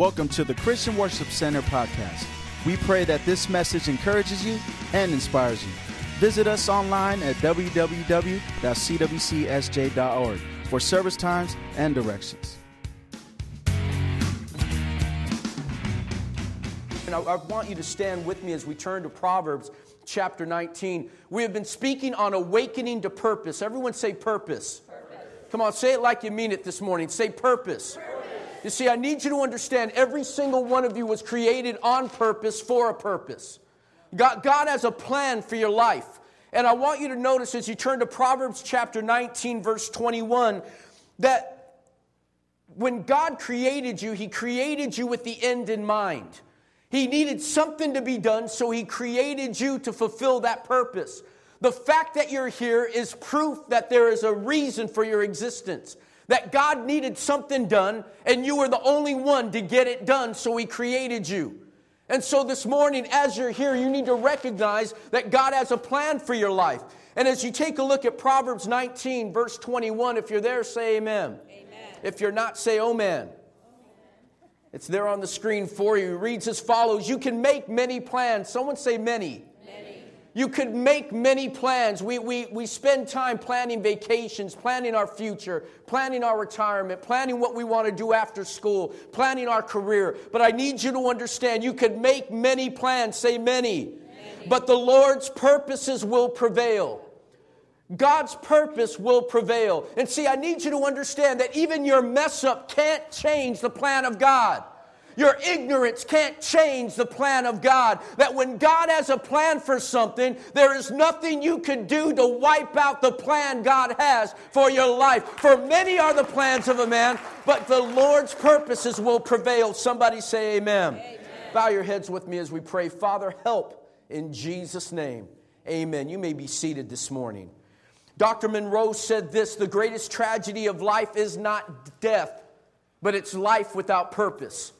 Welcome to the Christian Worship Center podcast. We pray that this message encourages you and inspires you. Visit us online at www.cwcsj.org for service times and directions. And I, I want you to stand with me as we turn to Proverbs chapter 19. We have been speaking on awakening to purpose. Everyone say purpose. Come on, say it like you mean it this morning. Say purpose. You see, I need you to understand every single one of you was created on purpose for a purpose. God, God has a plan for your life. And I want you to notice as you turn to Proverbs chapter 19, verse 21, that when God created you, He created you with the end in mind. He needed something to be done, so He created you to fulfill that purpose. The fact that you're here is proof that there is a reason for your existence. That God needed something done, and you were the only one to get it done, so He created you. And so this morning, as you're here, you need to recognize that God has a plan for your life. And as you take a look at Proverbs 19, verse 21, if you're there, say amen. amen. If you're not, say oh man. It's there on the screen for you. It reads as follows You can make many plans. Someone say many. You could make many plans. We, we, we spend time planning vacations, planning our future, planning our retirement, planning what we want to do after school, planning our career. But I need you to understand you could make many plans, say many, many. but the Lord's purposes will prevail. God's purpose will prevail. And see, I need you to understand that even your mess up can't change the plan of God. Your ignorance can't change the plan of God. That when God has a plan for something, there is nothing you can do to wipe out the plan God has for your life. For many are the plans of a man, but the Lord's purposes will prevail. Somebody say amen. amen. Bow your heads with me as we pray. Father, help in Jesus' name. Amen. You may be seated this morning. Dr. Munroe said this the greatest tragedy of life is not death, but it's life without purpose.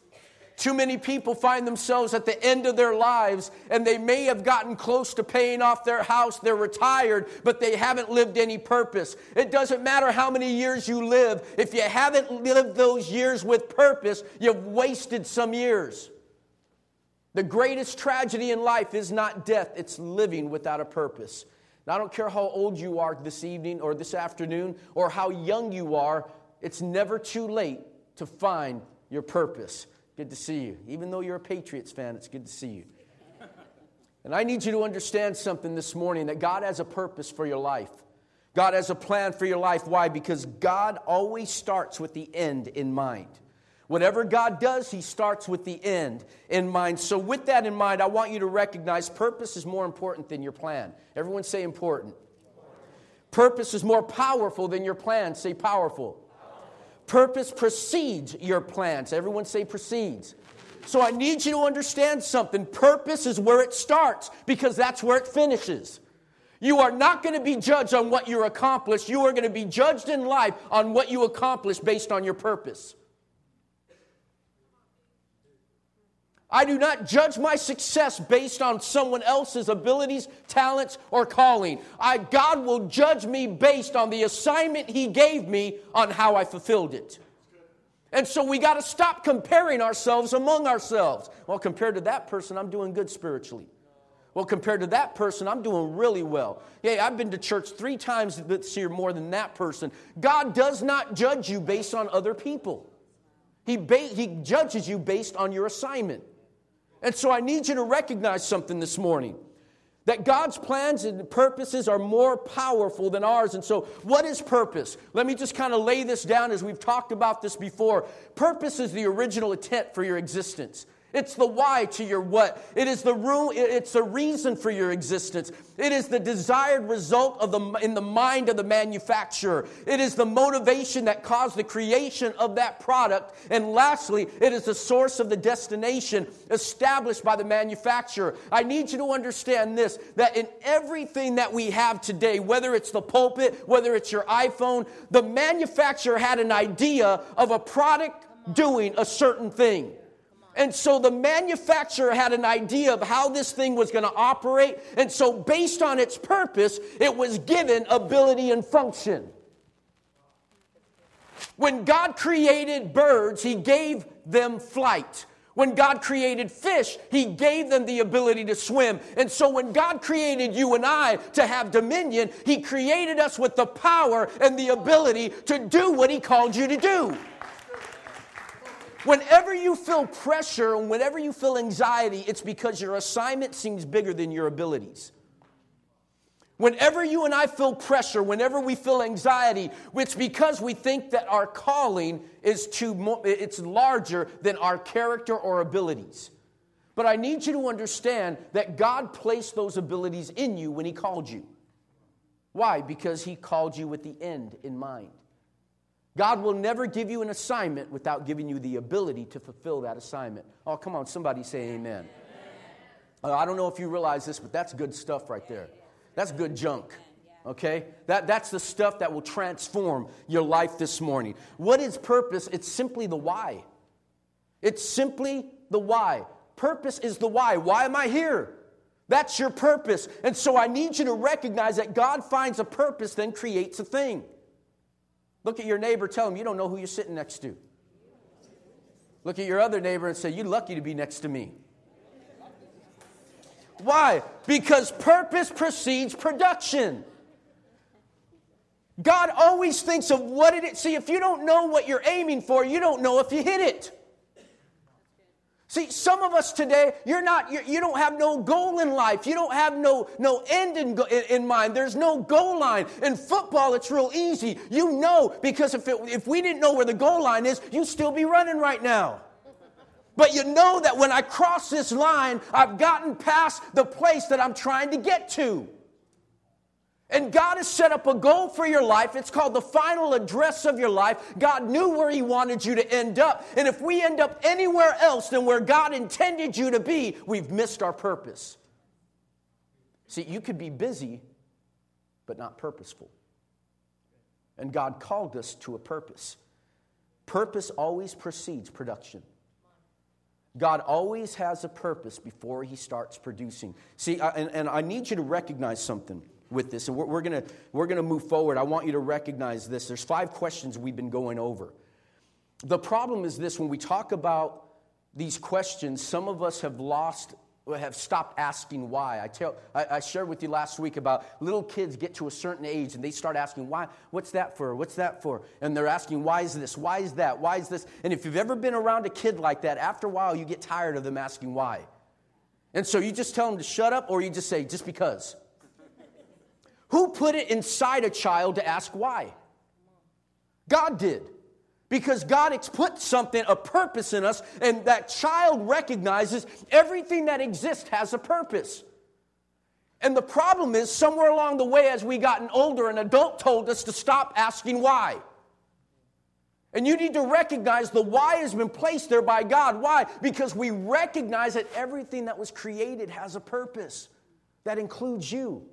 Too many people find themselves at the end of their lives and they may have gotten close to paying off their house, they're retired, but they haven't lived any purpose. It doesn't matter how many years you live, if you haven't lived those years with purpose, you've wasted some years. The greatest tragedy in life is not death, it's living without a purpose. Now, I don't care how old you are this evening or this afternoon or how young you are, it's never too late to find your purpose. Good to see you. Even though you're a Patriots fan, it's good to see you. And I need you to understand something this morning that God has a purpose for your life. God has a plan for your life. Why? Because God always starts with the end in mind. Whatever God does, He starts with the end in mind. So, with that in mind, I want you to recognize purpose is more important than your plan. Everyone say important. Purpose is more powerful than your plan. Say powerful. Purpose precedes your plans. Everyone say precedes. So I need you to understand something. Purpose is where it starts because that's where it finishes. You are not going to be judged on what you accomplish. You are going to be judged in life on what you accomplish based on your purpose. I do not judge my success based on someone else's abilities, talents, or calling. I, God will judge me based on the assignment He gave me on how I fulfilled it. And so we got to stop comparing ourselves among ourselves. Well, compared to that person, I'm doing good spiritually. Well, compared to that person, I'm doing really well. Yeah, I've been to church three times this year more than that person. God does not judge you based on other people, He, ba- he judges you based on your assignment. And so I need you to recognize something this morning that God's plans and purposes are more powerful than ours. And so, what is purpose? Let me just kind of lay this down as we've talked about this before. Purpose is the original intent for your existence. It's the why to your what. It is the room, it's the reason for your existence. It is the desired result of the, in the mind of the manufacturer. It is the motivation that caused the creation of that product. And lastly, it is the source of the destination established by the manufacturer. I need you to understand this that in everything that we have today, whether it's the pulpit, whether it's your iPhone, the manufacturer had an idea of a product doing a certain thing. And so the manufacturer had an idea of how this thing was going to operate. And so, based on its purpose, it was given ability and function. When God created birds, He gave them flight. When God created fish, He gave them the ability to swim. And so when God created you and I to have dominion, He created us with the power and the ability to do what He called you to do. Whenever you feel pressure and whenever you feel anxiety, it's because your assignment seems bigger than your abilities. Whenever you and I feel pressure, whenever we feel anxiety, it's because we think that our calling is too it's larger than our character or abilities. But I need you to understand that God placed those abilities in you when he called you. Why? Because he called you with the end in mind. God will never give you an assignment without giving you the ability to fulfill that assignment. Oh, come on, somebody say amen. amen. Uh, I don't know if you realize this, but that's good stuff right there. That's good junk. Okay? That, that's the stuff that will transform your life this morning. What is purpose? It's simply the why. It's simply the why. Purpose is the why. Why am I here? That's your purpose. And so I need you to recognize that God finds a purpose, then creates a thing. Look at your neighbor, tell him you don't know who you're sitting next to. Look at your other neighbor and say, You're lucky to be next to me. Why? Because purpose precedes production. God always thinks of what it is. See, if you don't know what you're aiming for, you don't know if you hit it. See, some of us today, you're not, you're, you do not have no goal in life. You don't have no, no end in, in, in, mind. There's no goal line. In football, it's real easy. You know, because if, it, if we didn't know where the goal line is, you'd still be running right now. But you know that when I cross this line, I've gotten past the place that I'm trying to get to. And God has set up a goal for your life. It's called the final address of your life. God knew where He wanted you to end up. And if we end up anywhere else than where God intended you to be, we've missed our purpose. See, you could be busy, but not purposeful. And God called us to a purpose. Purpose always precedes production. God always has a purpose before he starts producing. See, and, and I need you to recognize something with this, and we're, we're going we're gonna move forward. I want you to recognize this. There's five questions we've been going over. The problem is this when we talk about these questions, some of us have lost have stopped asking why. I, tell, I, I, shared with you last week about little kids get to a certain age and they start asking, why? What's that for? What's that for? And they're asking, why is this? Why is that? Why is this? And if you've ever been around a kid like that, after a while you get tired of them asking why. And so you just tell them to shut up or you just say, just because. Who put it inside a child to ask why? God did because God has put something, a purpose in us, and that child recognizes everything that exists has a purpose. And the problem is, somewhere along the way, as we gotten older, an adult told us to stop asking why. And you need to recognize the why has been placed there by God. Why? Because we recognize that everything that was created has a purpose that includes you.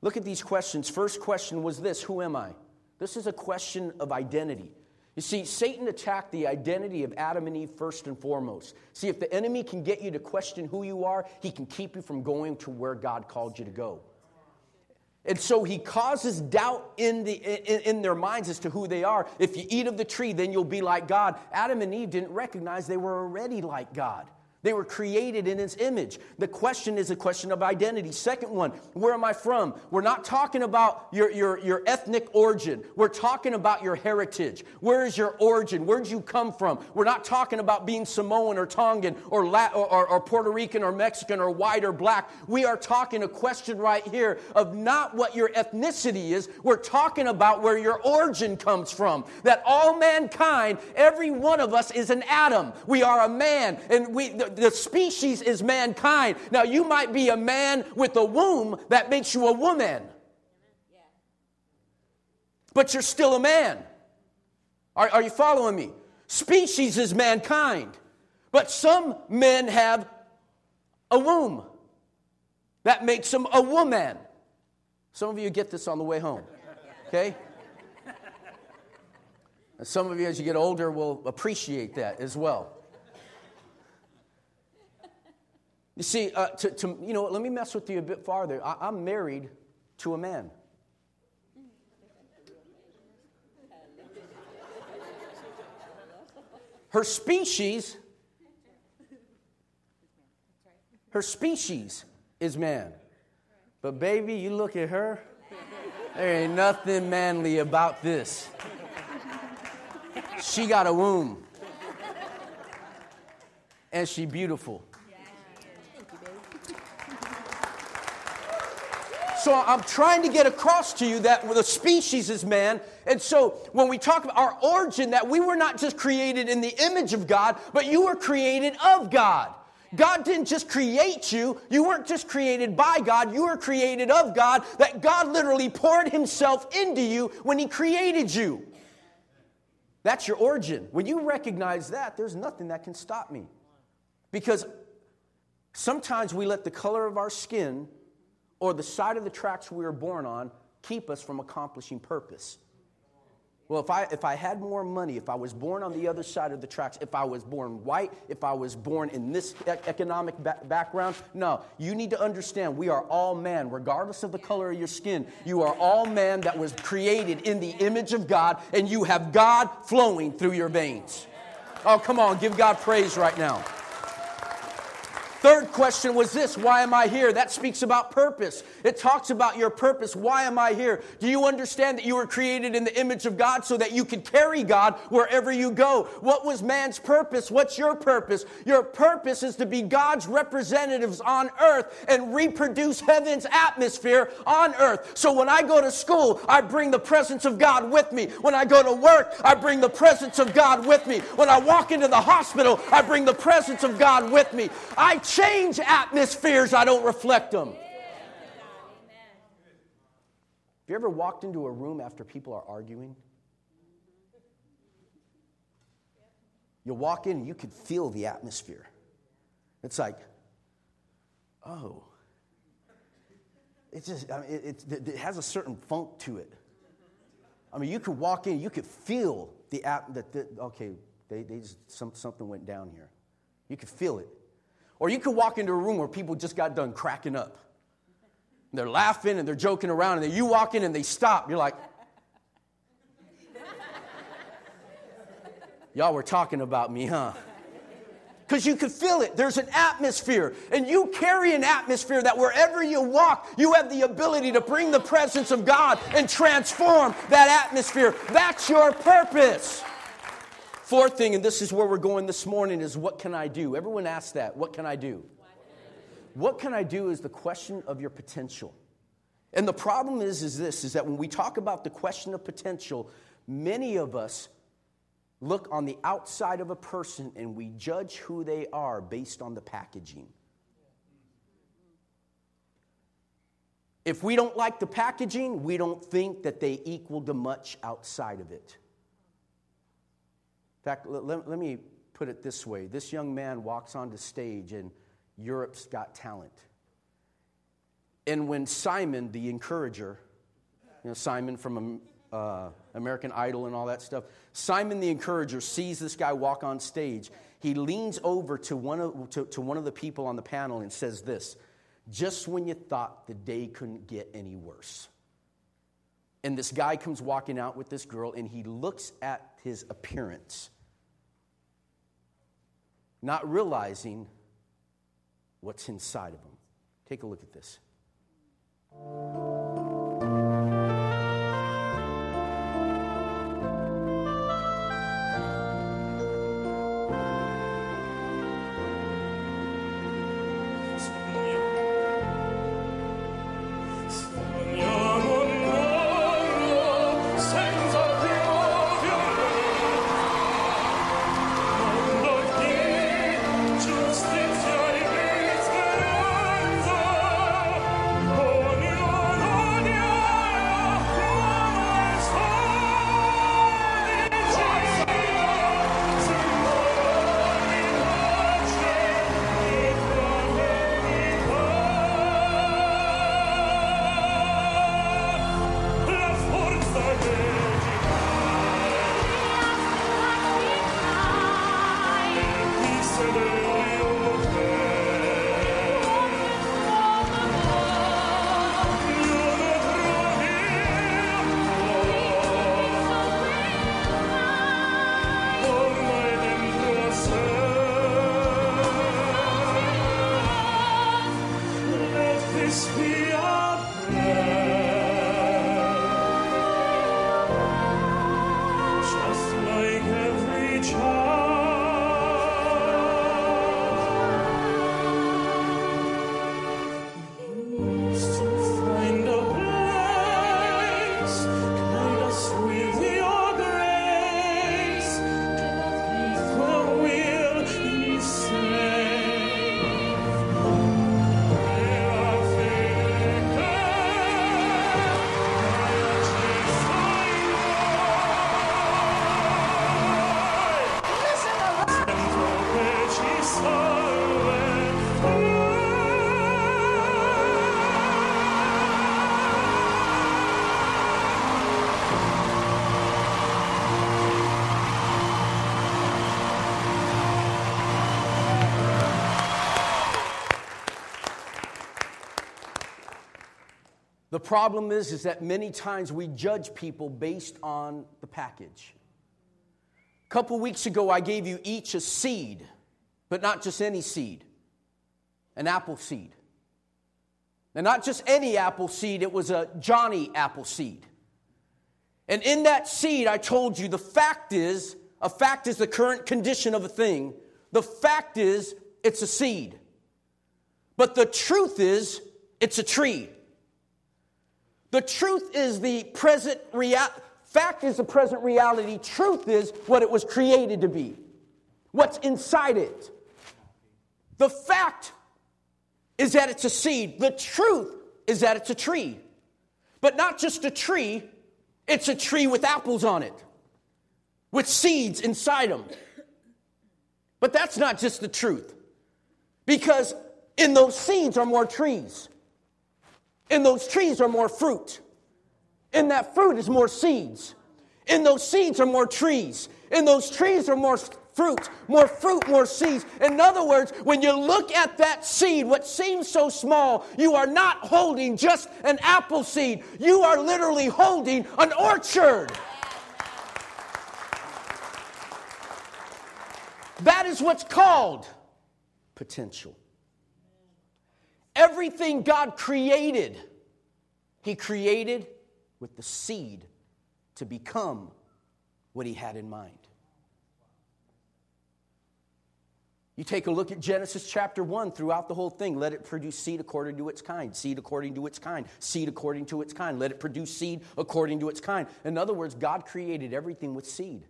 Look at these questions. First question was this Who am I? This is a question of identity. You see, Satan attacked the identity of Adam and Eve first and foremost. See, if the enemy can get you to question who you are, he can keep you from going to where God called you to go. And so he causes doubt in, the, in, in, their minds as to who they are. If you eat of the tree, then you'll be like God. Adam and Eve didn't recognize they were already like God. They were created in his image. The question is a question of identity. Second one, where am I from? We're not talking about your, your, your ethnic origin. We're talking about your heritage. Where is your origin? Where'd you come from? We're not talking about being Samoan or Tongan or, Lat- or, or, or Puerto Rican or Mexican or white or black. We are talking a question right here of not what your ethnicity is. We're talking about where your origin comes from. That all mankind, every one of us is an Adam. We are a man. And we, the species is mankind. Now, you might be a man with a womb that makes you a woman, but you're still a man. Are, are you following me? Species is mankind, but some men have a womb that makes them a woman. Some of you get this on the way home, okay? Some of you, as you get older, will appreciate that as well. You see, uh, to, to, you know, let me mess with you a bit farther. I, I'm married to a man. Her species, her species is man. But baby, you look at her, there ain't nothing manly about this. She got a womb. And she beautiful. So I'm trying to get across to you that the species is man. And so when we talk about our origin, that we were not just created in the image of God, but you were created of God. God didn't just create you. You weren't just created by God. You were created of God. That God literally poured himself into you when he created you. That's your origin. When you recognize that, there's nothing that can stop me. Because sometimes we let the color of our skin or the side of the tracks we were born on keep us from accomplishing purpose. Well, if I, if I had more money, if I was born on the other side of the tracks, if I was born white, if I was born in this economic ba- background, no. You need to understand we are all man, regardless of the color of your skin. You are all man that was created in the image of God, and you have God flowing through your veins. Oh, come on, give God praise right now. Third question was this Why am I here? That speaks about purpose. It talks about your purpose. Why am I here? Do you understand that you were created in the image of God so that you could carry God wherever you go? What was man's purpose? What's your purpose? Your purpose is to be God's representatives on earth and reproduce heaven's atmosphere on earth. So when I go to school, I bring the presence of God with me. When I go to work, I bring the presence of God with me. When I walk into the hospital, I bring the presence of God with me. I change atmospheres, I don't reflect them. Have you ever walked into a room after people are arguing? You walk in you could feel the atmosphere. It's like, oh, it just, I mean, it, it, it, has a certain funk to it. I mean, you could walk in, you could feel the, that, the, okay, they, they just, some, something went down here. You could feel it. Or you could walk into a room where people just got done cracking up. They're laughing and they're joking around, and then you walk in and they stop. You're like, Y'all were talking about me, huh? Because you could feel it. There's an atmosphere, and you carry an atmosphere that wherever you walk, you have the ability to bring the presence of God and transform that atmosphere. That's your purpose. Fourth thing, and this is where we're going this morning, is what can I do? Everyone asks that. What can I do? What can I do is the question of your potential. And the problem is, is this, is that when we talk about the question of potential, many of us look on the outside of a person and we judge who they are based on the packaging. If we don't like the packaging, we don't think that they equal to much outside of it fact, let, let me put it this way this young man walks onto stage in Europe's Got Talent. And when Simon, the encourager, you know, Simon from uh, American Idol and all that stuff, Simon the encourager sees this guy walk on stage. He leans over to one of, to, to one of the people on the panel and says this Just when you thought the day couldn't get any worse. And this guy comes walking out with this girl, and he looks at his appearance not realizing what's inside of them. Take a look at this. The problem is, is that many times we judge people based on the package. A couple weeks ago, I gave you each a seed, but not just any seed, an apple seed. And not just any apple seed, it was a Johnny Appleseed. And in that seed, I told you the fact is, a fact is the current condition of a thing. The fact is, it's a seed. But the truth is, it's a tree. The truth is the present reality. Fact is the present reality. Truth is what it was created to be, what's inside it. The fact is that it's a seed. The truth is that it's a tree. But not just a tree, it's a tree with apples on it, with seeds inside them. But that's not just the truth. Because in those seeds are more trees. In those trees are more fruit. In that fruit is more seeds. In those seeds are more trees. In those trees are more fruit, more fruit, more seeds. In other words, when you look at that seed, what seems so small, you are not holding just an apple seed. You are literally holding an orchard. That is what's called potential. Everything God created, He created with the seed to become what He had in mind. You take a look at Genesis chapter 1 throughout the whole thing. Let it produce seed according to its kind, seed according to its kind, seed according to its kind. Let it produce seed according to its kind. In other words, God created everything with seed.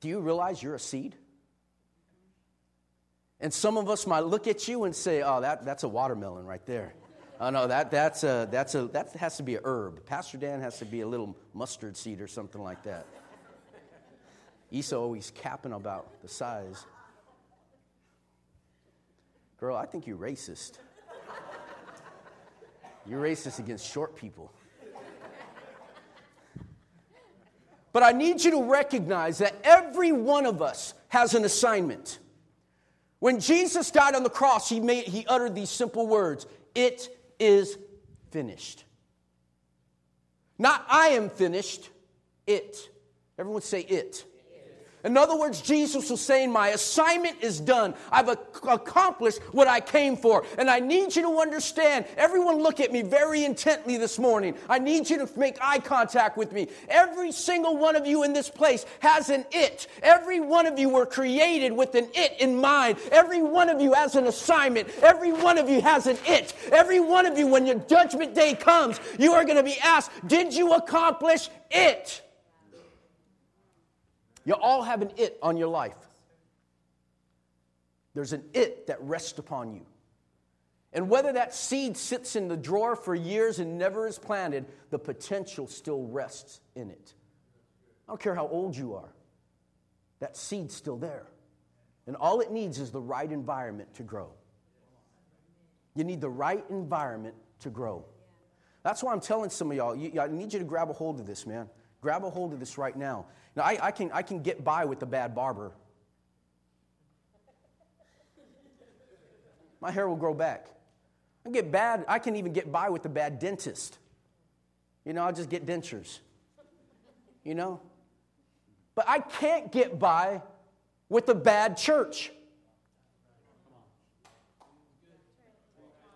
Do you realize you're a seed? And some of us might look at you and say, oh, that, that's a watermelon right there. Oh, no, that, that's a, that's a, that has to be a herb. Pastor Dan has to be a little mustard seed or something like that. Esau always capping about the size. Girl, I think you're racist. You're racist against short people. But I need you to recognize that every one of us has an assignment. When Jesus died on the cross, he, made, he uttered these simple words It is finished. Not I am finished, it. Everyone say it. In other words, Jesus was saying, My assignment is done. I've accomplished what I came for. And I need you to understand. Everyone, look at me very intently this morning. I need you to make eye contact with me. Every single one of you in this place has an it. Every one of you were created with an it in mind. Every one of you has an assignment. Every one of you has an it. Every one of you, when your judgment day comes, you are going to be asked, Did you accomplish it? You all have an it on your life. There's an it that rests upon you. And whether that seed sits in the drawer for years and never is planted, the potential still rests in it. I don't care how old you are, that seed's still there. And all it needs is the right environment to grow. You need the right environment to grow. That's why I'm telling some of y'all, you, I need you to grab a hold of this, man. Grab a hold of this right now. Now, I, I, can, I can get by with a bad barber. My hair will grow back. I get bad, I can even get by with a bad dentist. You know, I'll just get dentures. You know? But I can't get by with a bad church.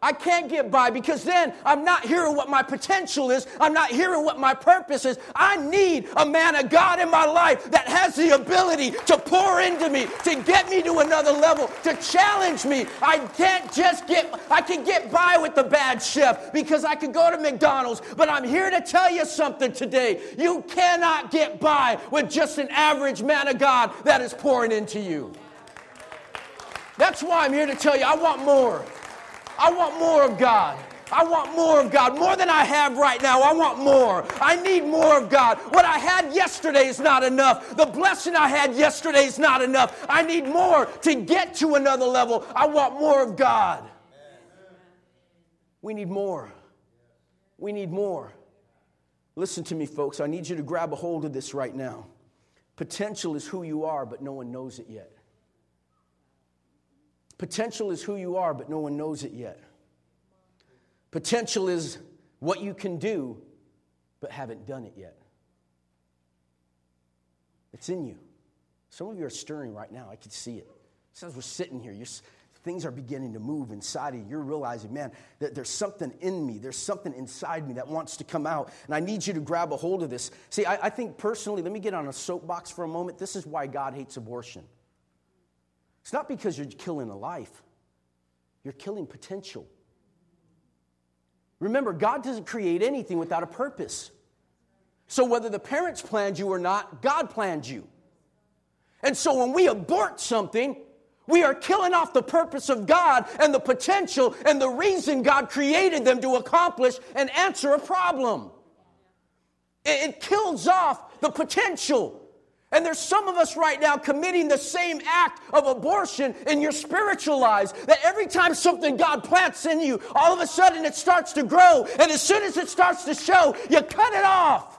I can't get by because then I'm not hearing what my potential is. I'm not hearing what my purpose is. I need a man of God in my life that has the ability to pour into me, to get me to another level, to challenge me. I can't just get, I can get by with the bad chef because I could go to McDonald's, but I'm here to tell you something today. You cannot get by with just an average man of God that is pouring into you. That's why I'm here to tell you I want more. I want more of God. I want more of God, more than I have right now. I want more. I need more of God. What I had yesterday is not enough. The blessing I had yesterday is not enough. I need more to get to another level. I want more of God. We need more. We need more. Listen to me, folks. I need you to grab a hold of this right now. Potential is who you are, but no one knows it yet. Potential is who you are, but no one knows it yet. Potential is what you can do, but haven't done it yet. It's in you. Some of you are stirring right now. I can see it. As we're sitting here, things are beginning to move inside of you. You're realizing, man, that there's something in me. There's something inside me that wants to come out. And I need you to grab a hold of this. See, I, I think personally, let me get on a soapbox for a moment. This is why God hates abortion. It's not because you're killing a life, you're killing potential. Remember, God doesn't create anything without a purpose. So whether the parents planned you or not, God planned you. And so when we abort something, we are killing off the purpose of God and the potential and the reason God created them to accomplish and answer a problem. It, kills off the potential. And there's some of us right now committing the same act of abortion in your spiritual lives. That every time something God plants in you, all of a sudden it starts to grow. And as soon as it starts to show, you cut it off.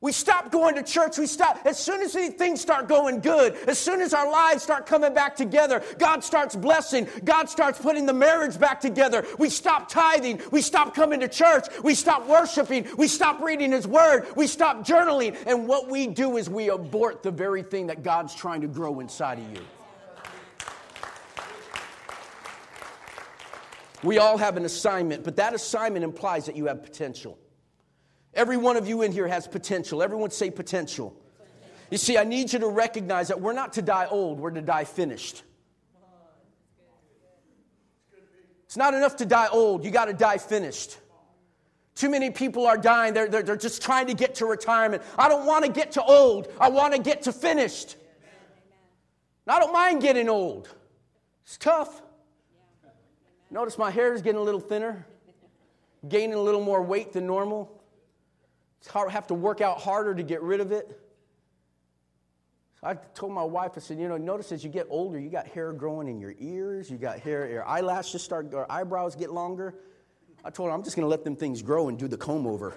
We stop going to church. We stop. As soon as things start going good, as soon as our lives start coming back together, God starts blessing. God starts putting the marriage back together. We stop tithing. We stop coming to church. We stop worshiping. We stop reading His Word. We stop journaling. And what we do is we abort the very thing that God's trying to grow inside of you. We all have an assignment, but that assignment implies that you have potential. Every one of you in here has potential. Everyone say potential. You see, I need you to recognize that we're not to die old, we're to die finished. It's not enough to die old, you got to die finished. Too many people are dying, they're, they're, they're just trying to get to retirement. I don't want to get to old, I want to get to finished. And I don't mind getting old, it's tough. Notice my hair is getting a little thinner, gaining a little more weight than normal have to work out harder to get rid of it. I told my wife, I said, you know, notice as you get older, you got hair growing in your ears, you got hair, your eyelashes start, your eyebrows get longer. I told her, I'm just going to let them things grow and do the comb over.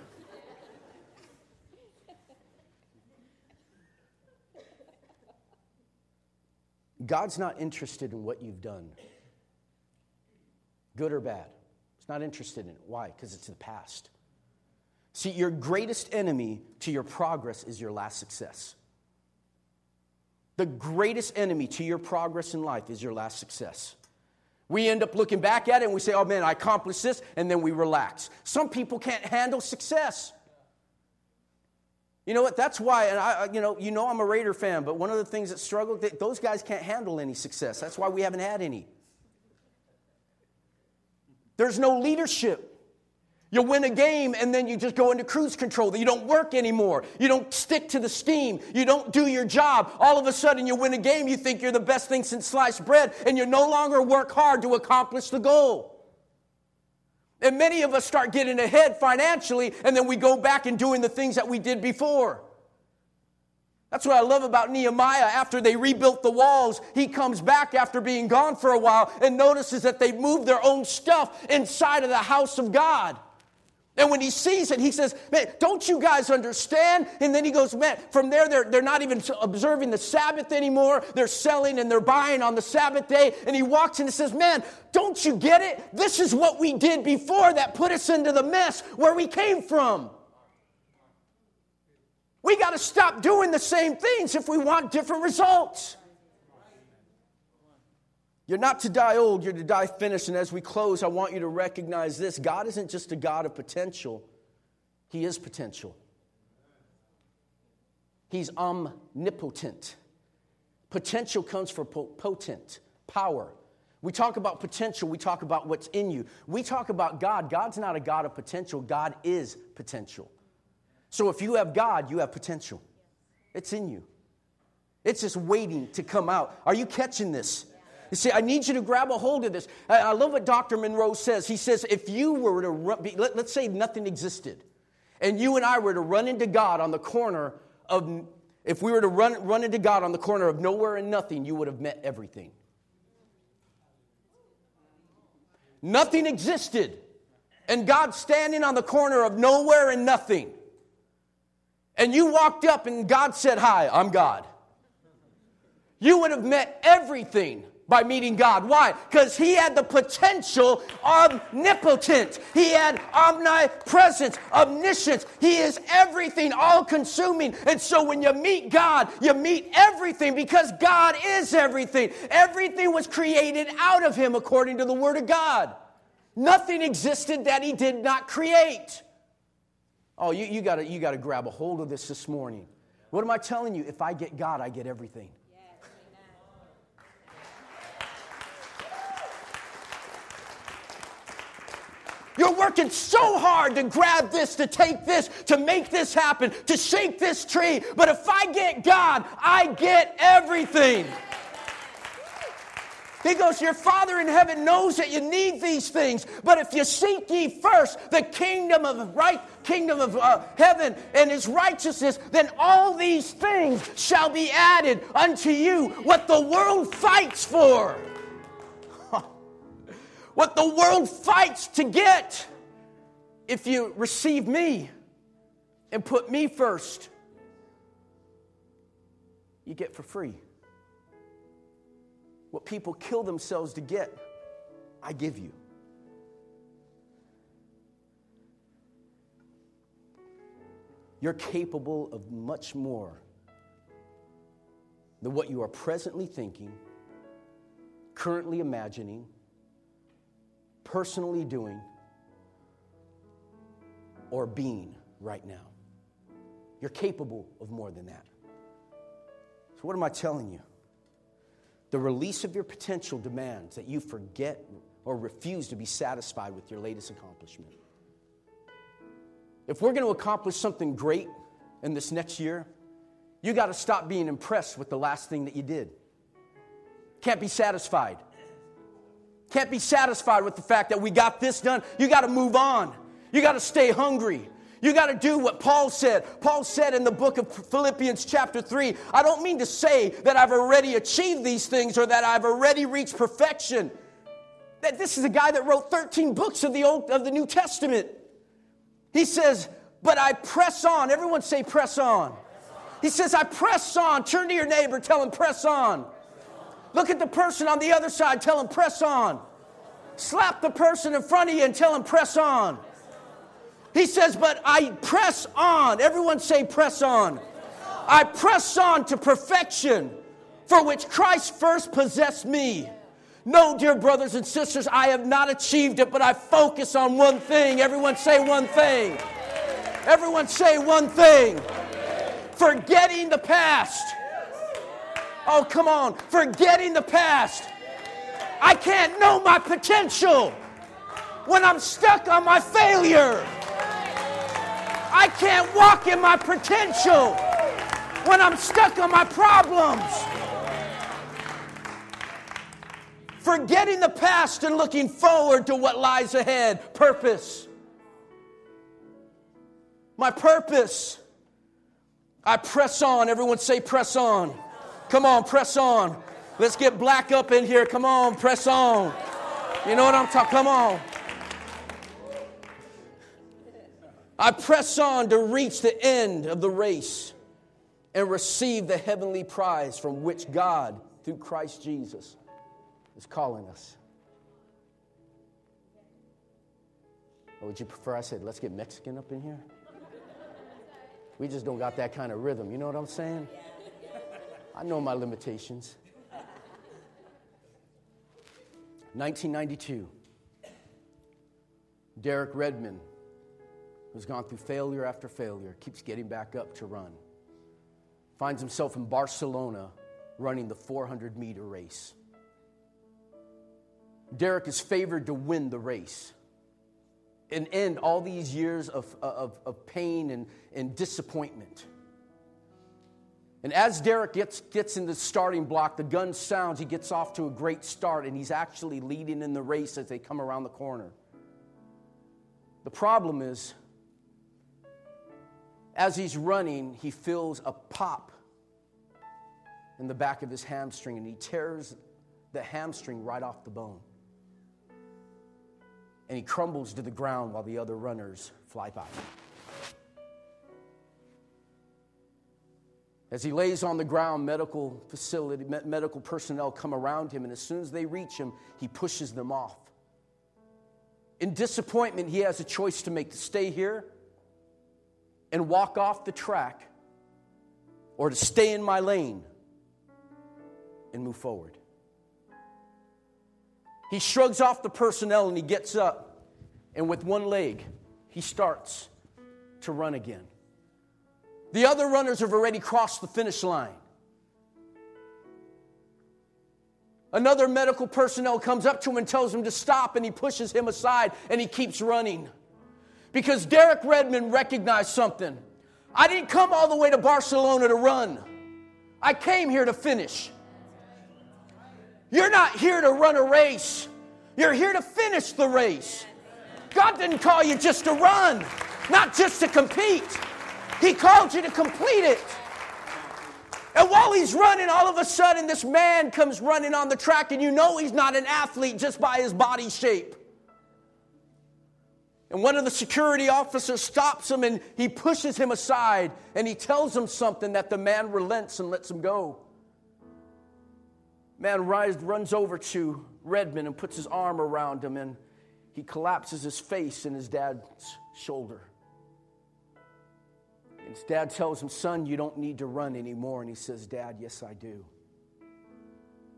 God's not interested in what you've done, good or bad. He's not interested in it. Why? Because it's the past. See, your greatest enemy to your progress is your last success. The greatest enemy to your progress in life is your last success. We end up looking back at it and we say, oh man, I accomplished this, and then we relax. Some people can't handle success. You know what? That's why, and I, you know, you know, I'm a Raider fan, but one of the things that struggle, those guys can't handle any success. That's why we haven't had any. There's no leadership. You win a game and then you just go into cruise control. You don't work anymore. You don't stick to the scheme. You don't do your job. All of a sudden, you win a game, you think you're the best thing since sliced bread, and you no longer work hard to accomplish the goal. And many of us start getting ahead financially, and then we go back and doing the things that we did before. That's what I love about Nehemiah. After they rebuilt the walls, he comes back after being gone for a while and notices that they moved their own stuff inside of the house of God. And when he sees it, he says, Man, don't you guys understand? And then he goes, Man, from there, they're, they're not even observing the Sabbath anymore. They're selling and they're buying on the Sabbath day. And he walks in and says, Man, don't you get it? This is what we did before that put us into the mess where we came from. We got to stop doing the same things if we want different results. You're not to die old, you're to die finished. And as we close, I want you to recognize this God isn't just a God of potential, He is potential. He's omnipotent. Potential comes from potent, power. We talk about potential, we talk about what's in you. We talk about God. God's not a God of potential, God is potential. So if you have God, you have potential. It's in you. It's just waiting to come out. Are you catching this? You see, I need you to grab a hold of this. I, love what Dr. Munroe says. He says, if you were to run, let, let's say nothing existed, and you and I were to run into God on the corner of, if we were to run, run into God on the corner of nowhere and nothing, you would have met everything. Nothing existed. And God standing on the corner of nowhere and nothing. And you walked up and God said, Hi, I'm God. You would have met everything by meeting God. Why? Because he had the potential omnipotent. He had omnipresence, omniscience. He is everything, all consuming. And so when you meet God, you meet everything because God is everything. Everything was created out of him according to the Word of God. Nothing existed that he did not create. Oh, you, you got you to grab a hold of this this morning. What am I telling you? If I get God, I get everything. You're working so hard to grab this, to take this, to make this happen, to shake this tree. But if I get God, I get everything. He goes, Your Father in heaven knows that you need these things, but if you seek ye first the kingdom of right kingdom of uh, heaven and his righteousness, then all these things shall be added unto you. What the world fights for what the world fights to get. If you receive me and put me first, you get for free. What people kill themselves to get, I give you. You're capable of much more than what you are presently thinking, currently imagining personally doing or being right now. You're capable of more than that. So, what am I telling you? The release of your potential demands that you forget or refuse to be satisfied with your latest accomplishment. If we're going to accomplish something great in this next year, you got to stop being impressed with the last thing that you did. Can't be satisfied. Can't be satisfied with the fact that we got this done. You got to move on. You got to stay hungry. You got to do what Paul said. Paul said in the book of Philippians, chapter 3, I don't mean to say that I've already achieved these things or that I've already reached perfection. That this is a guy that wrote 13 books of the Old of the New Testament. He says, but I press on. Everyone say press on. He says, I press on. Turn to your neighbor, tell him, press on. Look at the person on the other side, tell him, press on. Slap the person in front of you and tell him, press on. He says, but I press on. Everyone say, press on. I press on to perfection for which Christ first possessed me. No, dear brothers and sisters, I have not achieved it, but I focus on one thing. Everyone say one thing. Everyone say one thing. Forgetting the past Oh, come on. Forgetting the past. I can't know my potential when I'm stuck on my failure. I can't walk in my potential when I'm stuck on my problems. Forgetting the past and looking forward to what lies ahead. Purpose. My purpose. I press on. Everyone say, press on. Come on, press on. Let's get black up in here. Come on, press on. You know what I'm talking? Come on. I press on to reach the end of the race and receive the heavenly prize from which God, through Christ Jesus, is calling us. Or would you prefer I said, let's get Mexican up in here? We just don't got that kind of rhythm. You know what I'm saying? I know my limitations. 1992, Derek Redmond, who's gone through failure after failure, keeps getting back up to run. Finds himself in Barcelona running the 400 meter race. Derek is favored to win the race and end all these years of, of, of pain and, and disappointment. And as Derek gets, gets in the starting block, the gun sounds, he gets off to a great start, and he's actually leading in the race as they come around the corner. The problem is, as he's running, he feels a pop in the back of his hamstring, and he tears the hamstring right off the bone. And he crumbles to the ground while the other runners fly by. As he lays on the ground, medical facility, medical personnel come around him, and as soon as they reach him, he pushes them off. In disappointment, he has a choice to make to stay here and walk off the track or to stay in my lane and move forward. He shrugs off the personnel and he gets up, and with one leg, he starts to run again. The other runners have already crossed the finish line. Another medical personnel comes up to him and tells him to stop, and he pushes him aside and he keeps running. Because Derek Redmond recognized something. I didn't come all the way to Barcelona to run, I came here to finish. You're not here to run a race, you're here to finish the race. God didn't call you just to run, not just to compete. He called you to complete it. And while he's running, all of a sudden, this man comes running on the track, and you know he's not an athlete just by his body shape. And one of the security officers stops him and he pushes him aside and he tells him something that the man relents and lets him go. Man runs over to Redmond and puts his arm around him and he collapses his face in his dad's shoulder. His dad tells him, Son, you don't need to run anymore. And he says, Dad, yes, I do.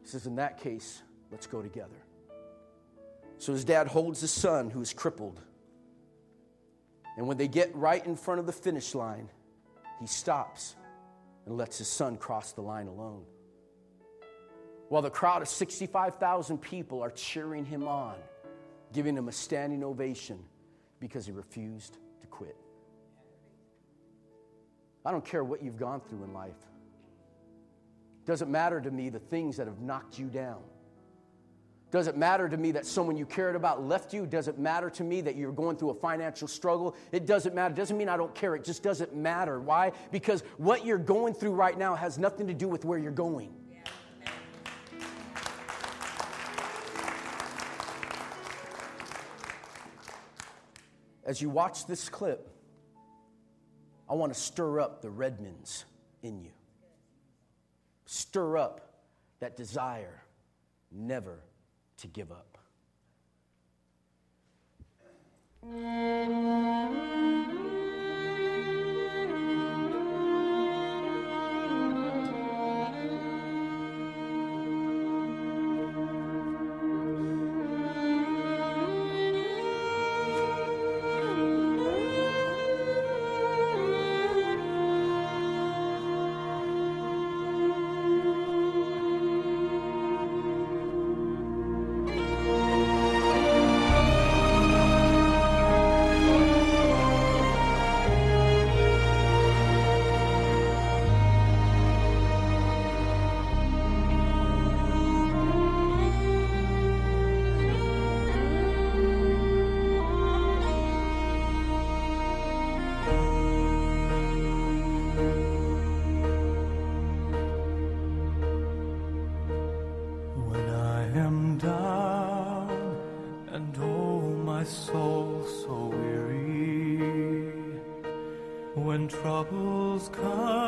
He says, In that case, let's go together. So his dad holds his son who is crippled. And when they get right in front of the finish line, he stops and lets his son cross the line alone. While the crowd of 65,000 people are cheering him on, giving him a standing ovation because he refused to quit. I don't care what you've gone through in life. Doesn't matter to me the things that have knocked you down. Doesn't matter to me that someone you cared about left you. Doesn't matter to me that you're going through a financial struggle. It doesn't matter. It doesn't mean I don't care. It just doesn't matter. Why? Because what you're going through right now has nothing to do with where you're going. As you watch this clip, I want to stir up the Redmonds in you. Stir up that desire never to give up. Strong when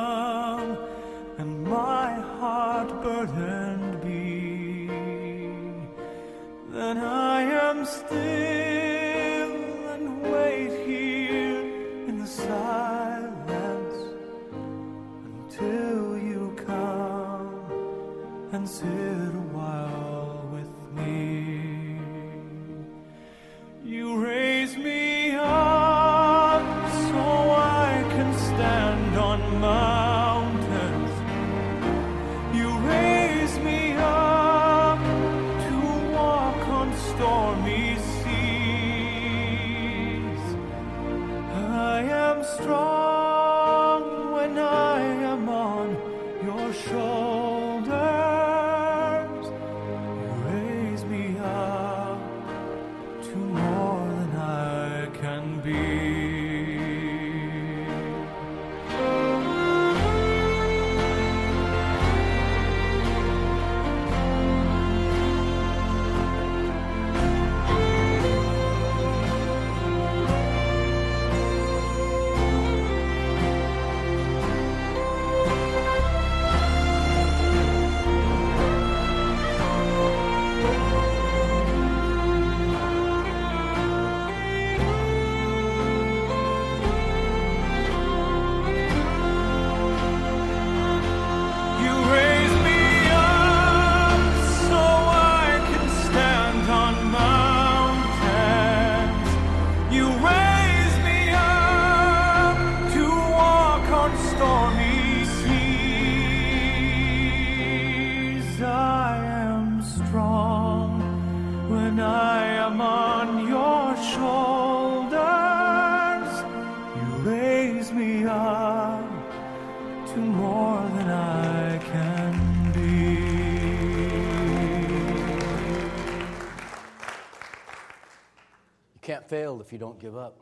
if you don't give up.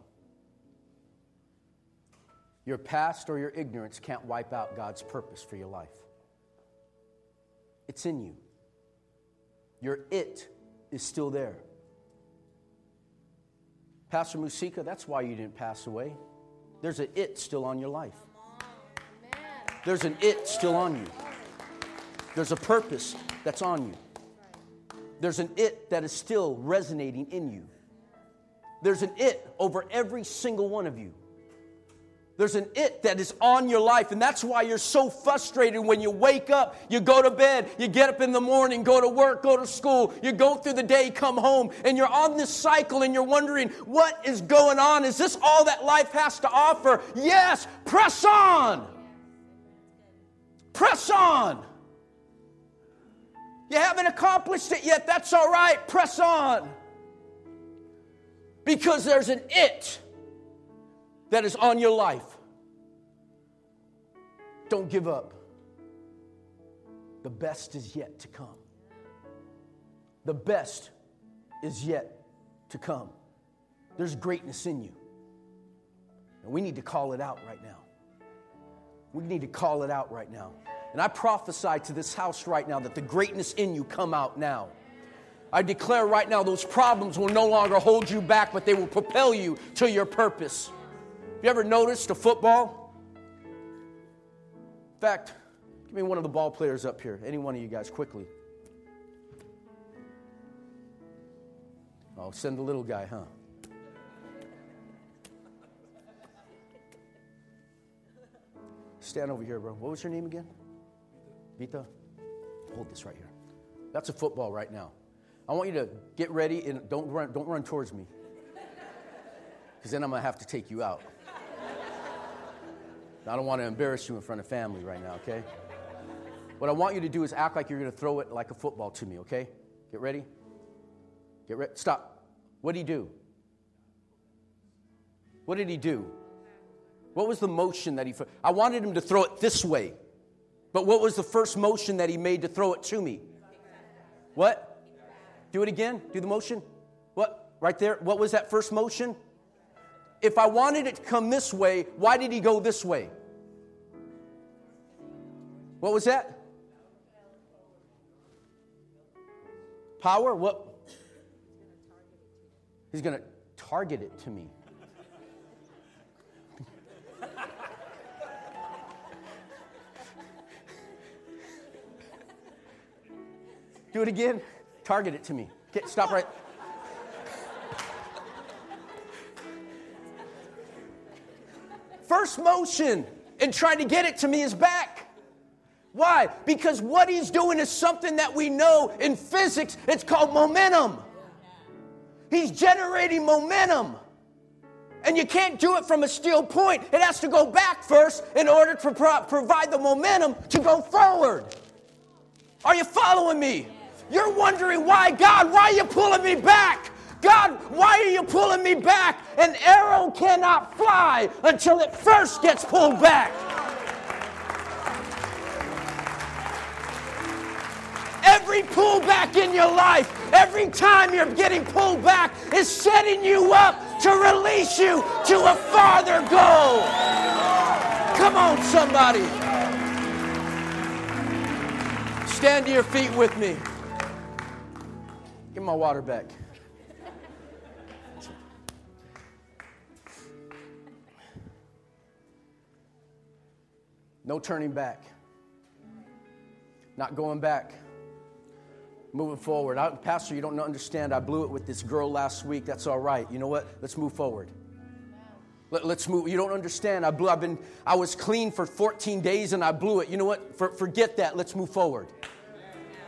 Your past or your ignorance can't wipe out God's purpose for your life. It's in you. Your it is still there. Pastor Musika, that's why you didn't pass away. There's an it still on your life. There's an it still on you. There's a purpose that's on you. There's an it that is still resonating in you. There's an it over every single one of you. There's an it that is on your life, and that's why you're so frustrated when you wake up, you go to bed, you get up in the morning, go to work, go to school, you go through the day, come home, and you're on this cycle and you're wondering, what is going on? Is this all that life has to offer? Yes, press on. Press on. You haven't accomplished it yet, that's all right, press on. Because there's an it that is on your life. Don't give up. The best is yet to come. The best is yet to come. There's greatness in you. And we need to call it out right now. We need to call it out right now. And I prophesy to this house right now that the greatness in you come out now. I declare right now those problems will no longer hold you back, but they will propel you to your purpose. Have you ever noticed a football? In fact, give me one of the ball players up here. Any one of you guys, quickly. Oh, send the little guy, huh? Stand over here, bro. What was your name again? Vita? Hold this right here. That's a football right now. I want you to get ready and don't run, don't run towards me. Because then I'm going to have to take you out. I don't want to embarrass you in front of family right now, okay? What I want you to do is act like you're going to throw it like a football to me, okay? Get ready? Get ready. Stop. What did he do? What did he do? What was the motion that he I wanted him to throw it this way. But what was the first motion that he made to throw it to me? What? Do it again. Do the motion. What? Right there. What was that first motion? if I wanted it to come this way, why did he go this way? What was that? Power? What? He's going to target it to me. Do it again. Target it to me. Okay, stop right. first motion and trying to get it to me is back. Why? Because what he's doing is something that we know in physics, it's called momentum. He's generating momentum. And you can't do it from a steel point. It has to go back first in order to pro- provide the momentum to go forward. Are you following me? You're wondering why, God, why are you pulling me back? God, why are you pulling me back? An arrow cannot fly until it first gets pulled back. Every pullback in your life, every time you're getting pulled back, is setting you up to release you to a farther goal. Come on, somebody. Stand to your feet with me. Give my water back. No turning back. Not going back. Moving forward. I, Pastor, you don't understand. I blew it with this girl last week. That's all right. You know what? Let's move forward. Let, us move. You don't understand. I blew. I've been. I was clean for 14 days and I blew it. You know what? For, forget that. Let's move forward.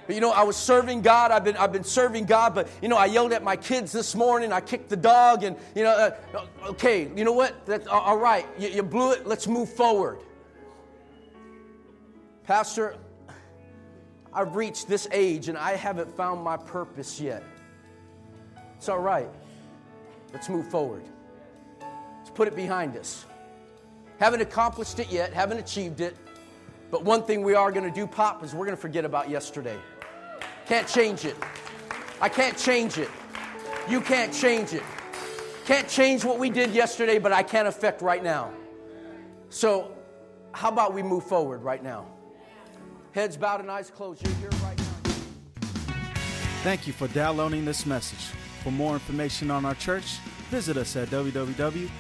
You know, I was serving God. I've been, I've been serving God, but you know, I yelled at my kids this morning. I kicked the dog, and you know, uh, okay, you know what? That's, all right, you, you blew it. Let's move forward. Pastor, I've reached this age and I haven't found my purpose yet. It's all right. Let's move forward. Let's put it behind us. Haven't accomplished it yet, haven't achieved it. But one thing we are going to do, Pop, is we're going to forget about yesterday. Can't change it. I can't change it. You can't change it. Can't change what we did yesterday, but I can affect right now. So, how about we move forward right now? Heads bowed and eyes closed. You're here right now. Thank you for downloading this message. For more information on our church, visit us at www.cwcsj.org.